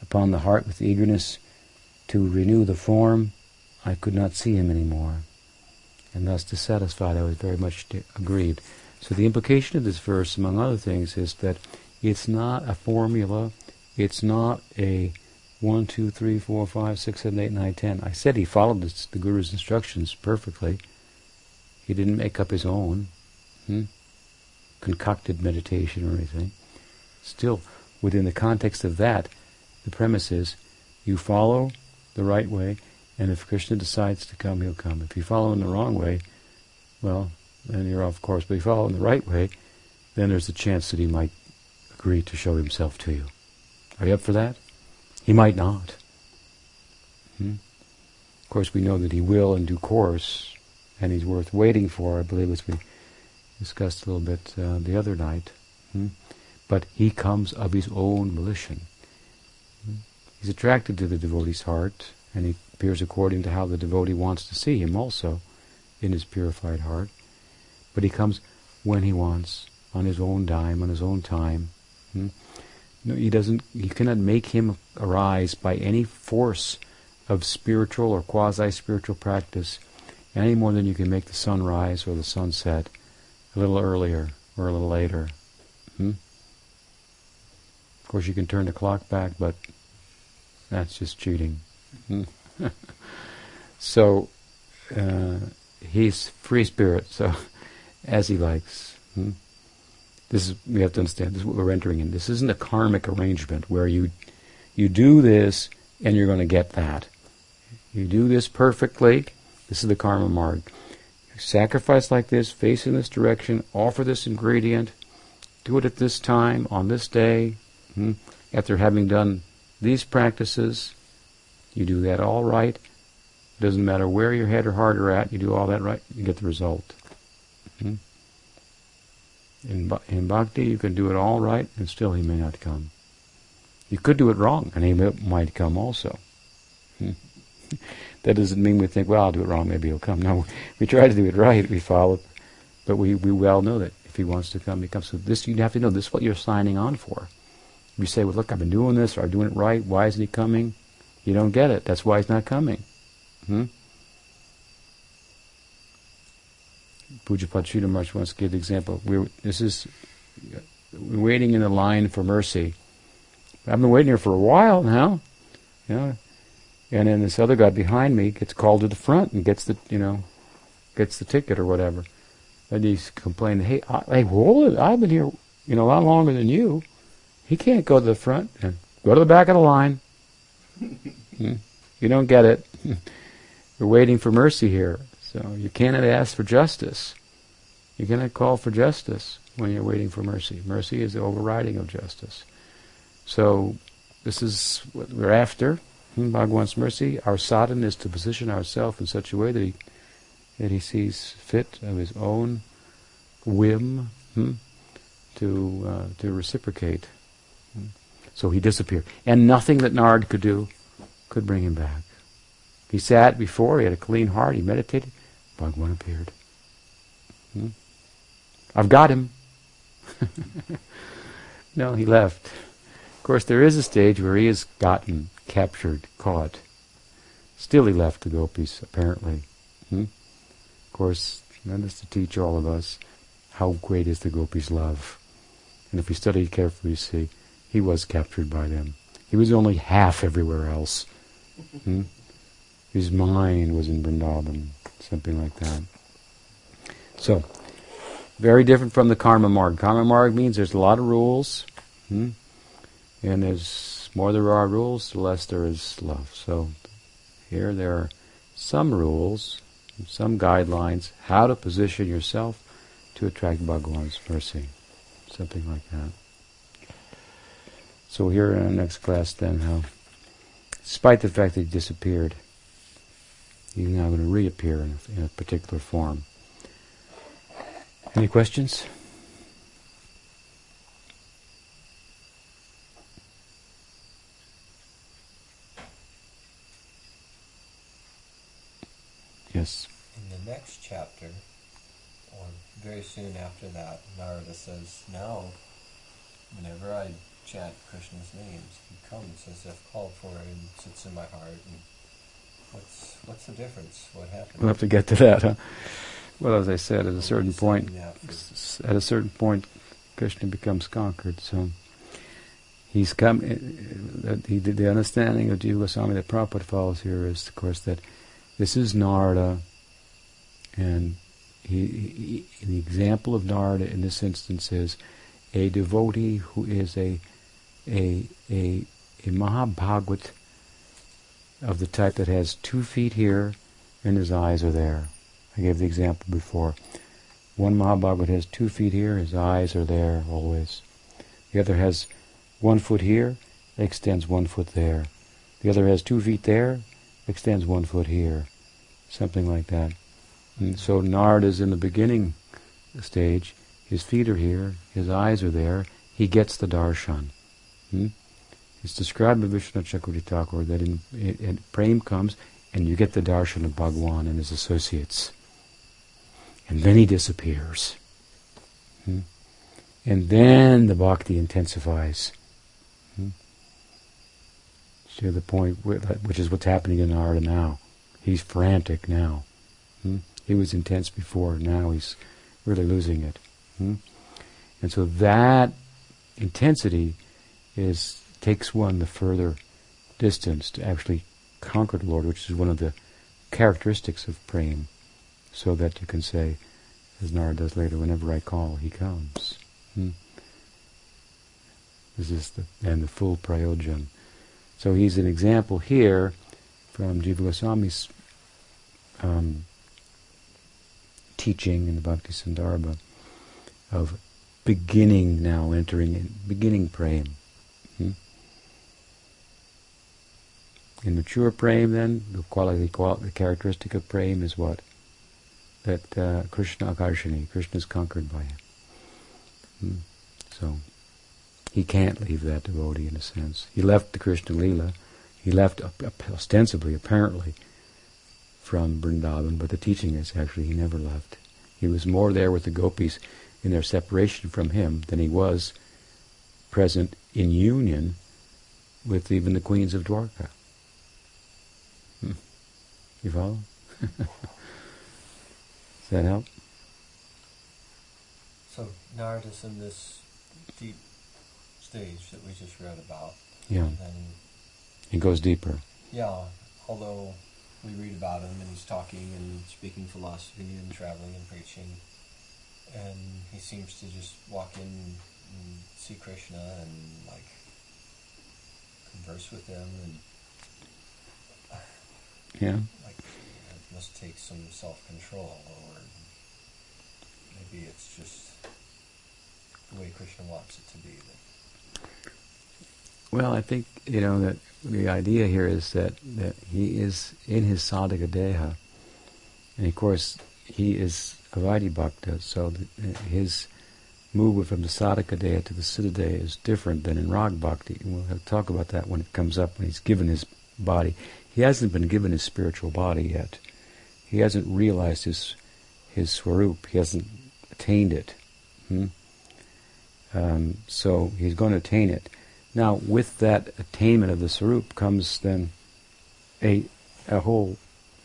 [SPEAKER 1] upon the heart with eagerness to renew the form, I could not see him any more. And thus dissatisfied, I was very much aggrieved. So the implication of this verse, among other things, is that it's not a formula. It's not a one, two, three, four, five, six, seven, eight, nine, ten. I said he followed this, the Guru's instructions perfectly. He didn't make up his own, hmm? concocted meditation or anything. Still, within the context of that, the premise is you follow the right way, and if Krishna decides to come, he'll come. If you follow in the wrong way, well, then you're off course. But if you follow in the right way, then there's a chance that he might agree to show himself to you. Are you up for that? He might not. Hmm? Of course, we know that he will in due course, and he's worth waiting for, I believe, as we discussed a little bit uh, the other night. Hmm? But he comes of his own volition. Hmm? He's attracted to the devotee's heart, and he appears according to how the devotee wants to see him also in his purified heart. But he comes when he wants, on his own dime, on his own time. Hmm? No, he doesn't. He cannot make him arise by any force of spiritual or quasi-spiritual practice, any more than you can make the sun rise or the sun set a little earlier or a little later. Hmm? Of course, you can turn the clock back, but that's just cheating. Hmm? so uh, he's free spirit, so as he likes. Hmm? This is we have to understand. This is what we're entering in. This isn't a karmic arrangement where you you do this and you're going to get that. You do this perfectly. This is the karma marg. sacrifice like this, face in this direction, offer this ingredient, do it at this time, on this day. Hmm? After having done these practices, you do that all right. Doesn't matter where your head or heart are at, you do all that right, you get the result. Hmm? In, in bhakti, you can do it all right, and still he may not come. You could do it wrong, and he might come also. Hmm? that doesn't mean we think, well, I'll do it wrong, maybe he'll come. No, we try to do it right, we follow, but we, we well know that if he wants to come, he comes. So this, you have to know, this is what you're signing on for. You say, well, look, I've been doing this, or I'm doing it right, why isn't he coming? You don't get it. That's why he's not coming. Hmm? Pujapad Sridhar once gave the example. We're, this is we're waiting in the line for mercy. I've been waiting here for a while now, you know. And then this other guy behind me gets called to the front and gets the, you know, gets the ticket or whatever. And he's complaining, "Hey, I, hey, hold it! I've been here, you know, a lot longer than you. He can't go to the front and go to the back of the line. hmm? You don't get it. You're waiting for mercy here. So you cannot ask for justice. You cannot call for justice when you're waiting for mercy. Mercy is the overriding of justice. So this is what we're after. Bhagwan's mercy, our sadhana is to position ourselves in such a way that he, that he sees fit of his own whim hmm, to uh, to reciprocate. Hmm. So he disappeared, and nothing that Narad could do could bring him back. He sat before, he had a clean heart, he meditated, Bhagwan appeared. Hmm? I've got him. no, he left. Of course, there is a stage where he is gotten, captured, caught. Still, he left the gopis, apparently. Hmm? Of course, that is to teach all of us how great is the gopis' love. And if we study carefully, you see, he was captured by them. He was only half everywhere else. Hmm? His mind was in Vrindavan something like that. So, very different from the karma marg. Karma marg means there's a lot of rules, hmm? and as more there are rules, the less there is love. So, here there are some rules, some guidelines, how to position yourself to attract Bhagwan's mercy. Something like that. So here in the next class then how, despite the fact that he disappeared, he's now going to reappear in a, in a particular form. Any questions? Yes.
[SPEAKER 3] In the next chapter, or very soon after that, Narada says, Now, whenever I chant Krishna's names, he comes as if called for and sits in my heart and What's what's the difference? What happened?
[SPEAKER 1] We'll have to get to that. Huh? Well, as I said, at a certain point, at a certain point, Krishna becomes conquered. So he's come. Uh, he, the understanding of Jiva Goswami that Prabhupada follows here is, of course, that this is Narada, and he, he, the example of Narada in this instance is a devotee who is a a a, a Mahabhagavat of the type that has two feet here and his eyes are there. I gave the example before. One Mahabhagavat has two feet here, his eyes are there always. The other has one foot here, extends one foot there. The other has two feet there, extends one foot here. Something like that. And so Narad is in the beginning stage. His feet are here, his eyes are there. He gets the darshan. Hmm? It's described by Vishwanath Chakravarti that in, in, in Prem comes and you get the darshan of Bhagwan and his associates. And then he disappears. Hmm? And then the bhakti intensifies. Hmm? To the point which is what's happening in Narada now. He's frantic now. Hmm? He was intense before, now he's really losing it. Hmm? And so that intensity is takes one the further distance to actually conquer the Lord, which is one of the characteristics of praying, so that you can say, as Nara does later, whenever I call, he comes. Hmm? This is the and the full prayojan. So he's an example here from Jiva Goswami's um, teaching in the Bhakti Sandarbha of beginning now entering in, beginning prema. Hmm? In mature prema, then the quality, the characteristic of prema is what? That uh, Krishna Akarshani, Krishna is conquered by him. Hmm? So he can't leave that devotee in a sense. He left the Krishna Lila. He left ostensibly, apparently, from Vrindavan, but the teaching is actually he never left. He was more there with the gopis in their separation from him than he was present in union with even the queens of Dwarka. You follow? Does that help?
[SPEAKER 3] So Narada's in this deep stage that we just read about.
[SPEAKER 1] Yeah.
[SPEAKER 3] And then,
[SPEAKER 1] It goes deeper.
[SPEAKER 3] yeah, although we read about him and he's talking and speaking philosophy and traveling and preaching, and he seems to just walk in and see Krishna and like converse with him and
[SPEAKER 1] Yeah.
[SPEAKER 3] like it must take some self control or maybe it's just the way Krishna wants it to be. That
[SPEAKER 1] Well, I think you know that the idea here is that that he is in his sadhaka deha, and of course he is a Vaidhi bhakta, so his movement from the sadhaka deha to the siddha deha is different than in rag bhakti. And we'll talk about that when it comes up when he's given his body. He hasn't been given his spiritual body yet. He hasn't realized his his swarup. He hasn't attained it. Hmm? Um, so he's going to attain it. Now, with that attainment of the swarup comes then a, a whole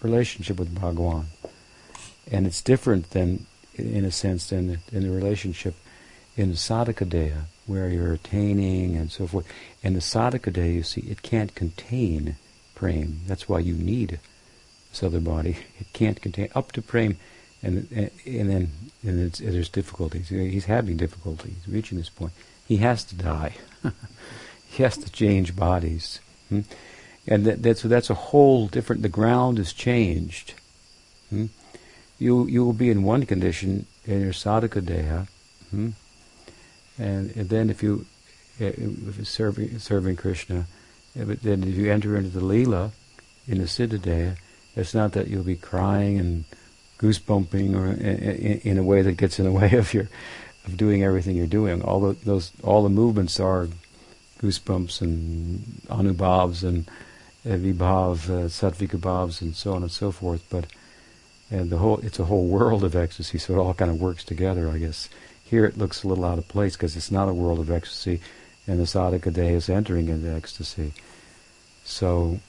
[SPEAKER 1] relationship with Bhagwan. And it's different than, in a sense, than in the relationship in the sadhaka deha, where you're attaining and so forth. In the sadhaka deha, you see, it can't contain prem. That's why you need this other body. It can't contain, up to prem, and, and, and then and there's difficulties. He's having difficulties reaching this point. He has to die. he has to change bodies. Hmm? And that, that's, that's a whole different, the ground is changed. Hmm? You, you will be in one condition in your sadhaka deha, hmm? and, and then if you, eh, if serving, serving Krishna, eh, but then if you enter into the lila, in the Siddha deha, it's not that you'll be crying and goosebumping or in, a way that gets in the way of your of doing everything you're doing. All the, those all the movements are goosebumps and anubhavs and uh, vibhav, uh, sattvika and so on and so forth. But and the whole it's a whole world of ecstasy, so it all kind of works together, I guess. Here it looks a little out of place because it's not a world of ecstasy, and the sadhaka deha is entering into ecstasy. So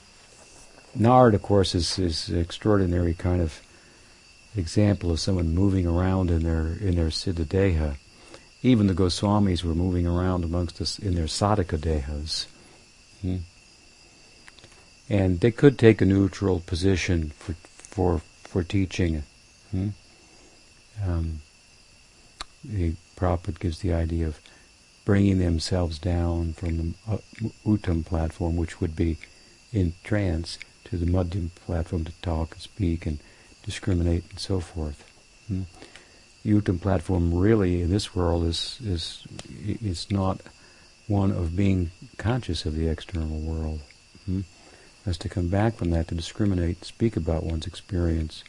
[SPEAKER 1] Narad, of course, is is an extraordinary kind of example of someone moving around in their in their siddha deha. Even the Goswamis were moving around amongst us in their sadhaka dehas. Hmm? And they could take a neutral position for for for teaching. Hmm? Um, the Prabhupada gives the idea of bringing themselves down from the uh, uttam platform, which would be in trance, to the madhyam platform to talk and speak and discriminate and so forth. Hmm? The uttam platform really in this world is is is not one of being conscious of the external world. Hmm? Has to come back from that to discriminate, speak about one's experience.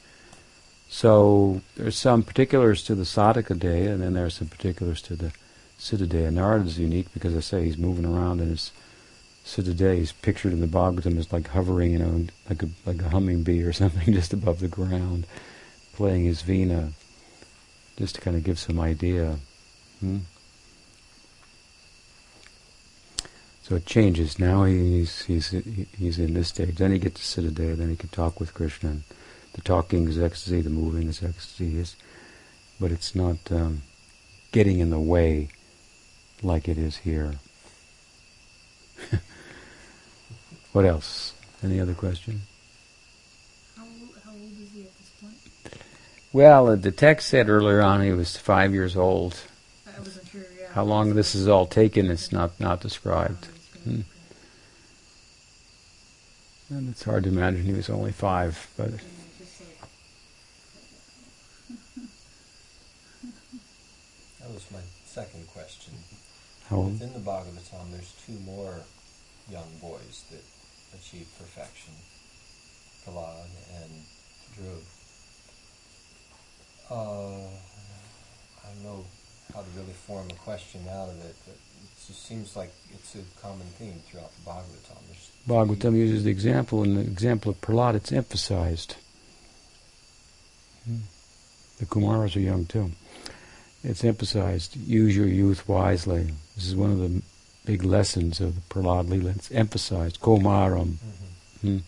[SPEAKER 1] So there's some particulars to the sadhaka deha, and then there's some particulars to the siddha deha. Narada is unique because I say he's moving around in his siddha deha. He's pictured in the Bhagavatam as like hovering, you know, like a like a humming bee or something just above the ground, playing his veena, just to kind of give some idea. Hmm? So it changes. Now he's he's he's in this stage. Then he gets to siddha deha. Then he can talk with Krishna. And the talking is ecstasy. The moving is ecstasy. Is, but it's not um, getting in the way like it is here. what else? Any other question?
[SPEAKER 4] How, old, how old is he at this point?
[SPEAKER 1] Well, uh, the text said earlier on he was five years old.
[SPEAKER 4] I wasn't sure. Yeah.
[SPEAKER 1] How long this is all taken is not, not described. Hmm. And it's hard to imagine he was only five, but
[SPEAKER 3] That was my second question.
[SPEAKER 1] How old?
[SPEAKER 3] Within the Bhagavatam, there's two more young boys that achieve perfection Prahlad and Dhruv. Uh, I don't know how to really form a question out of it, but it just seems like it's a common theme throughout the Bhagavatam. There's
[SPEAKER 1] Bhagavatam uses the example, and the example of Prahlad, it's emphasized. Hmm. The Kumaras are young too. It's emphasized, use your youth wisely. This is one of the big lessons of the Prahlad Lila. It's emphasized, Kumaram.
[SPEAKER 3] Mhm.
[SPEAKER 1] Hmm.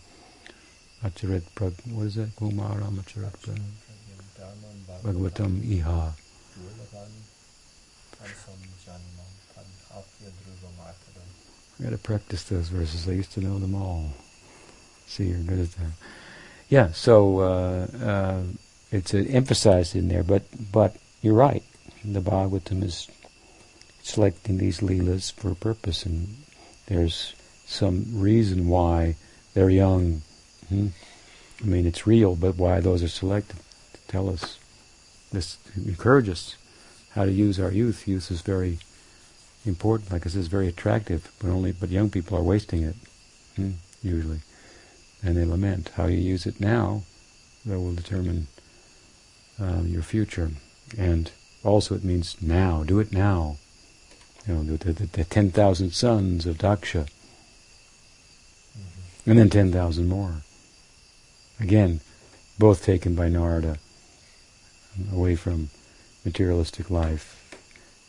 [SPEAKER 1] Acharit Prag, what is that? Kumaram Acharit Prag. Bhagavatam Iha.
[SPEAKER 3] Durlavan Pansam Janmam Pad Apya Dhruvamartadam.
[SPEAKER 1] I gotta practice those verses. I used to know them all. See, you're good at that. Yeah, so uh, uh, it's uh, emphasized in there, but but you're right. The Bhagavatam is selecting these leelas for a purpose, and there's some reason why they're young. Hmm? I mean, it's real, but why those are selected to tell us this, encourage us how to use our youth. Youth is very important. Like I said, it's very attractive, but only but young people are wasting it hmm, usually, and they lament how you use it now. That will determine um, your future, and also it means now. Do it now. You know, the, the, the ten thousand sons of Daksha,
[SPEAKER 3] Mhm.
[SPEAKER 1] and then ten thousand more. Again, both taken by Narada away from materialistic life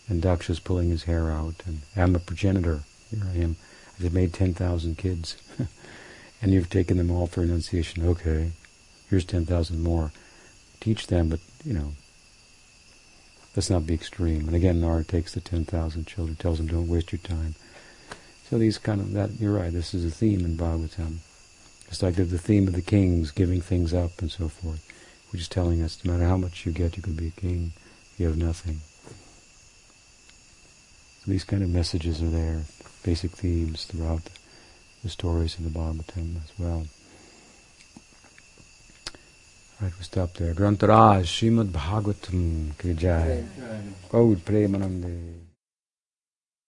[SPEAKER 1] and Daksha's pulling his hair out, and I'm a progenitor. Here I am. I've made 10,000 kids. and you've taken them all for renunciation. Okay, here's 10,000 more. Teach them, but, you know, let's not be extreme. And again, Nara takes the 10,000 children, tells them, don't waste your time. So these kind of, that, you're right, this is a theme in Bhagavatam. It's like the, the theme of the kings, giving things up and so forth, which is telling us no matter how much you get, you can be a king. You have nothing. These kind of messages are there, basic themes throughout the, the stories in the Bhagavatam as well. Right, we stop there. Grantaraj, Srimad Bhagavatam, Ki Jai. Gaud Premanande.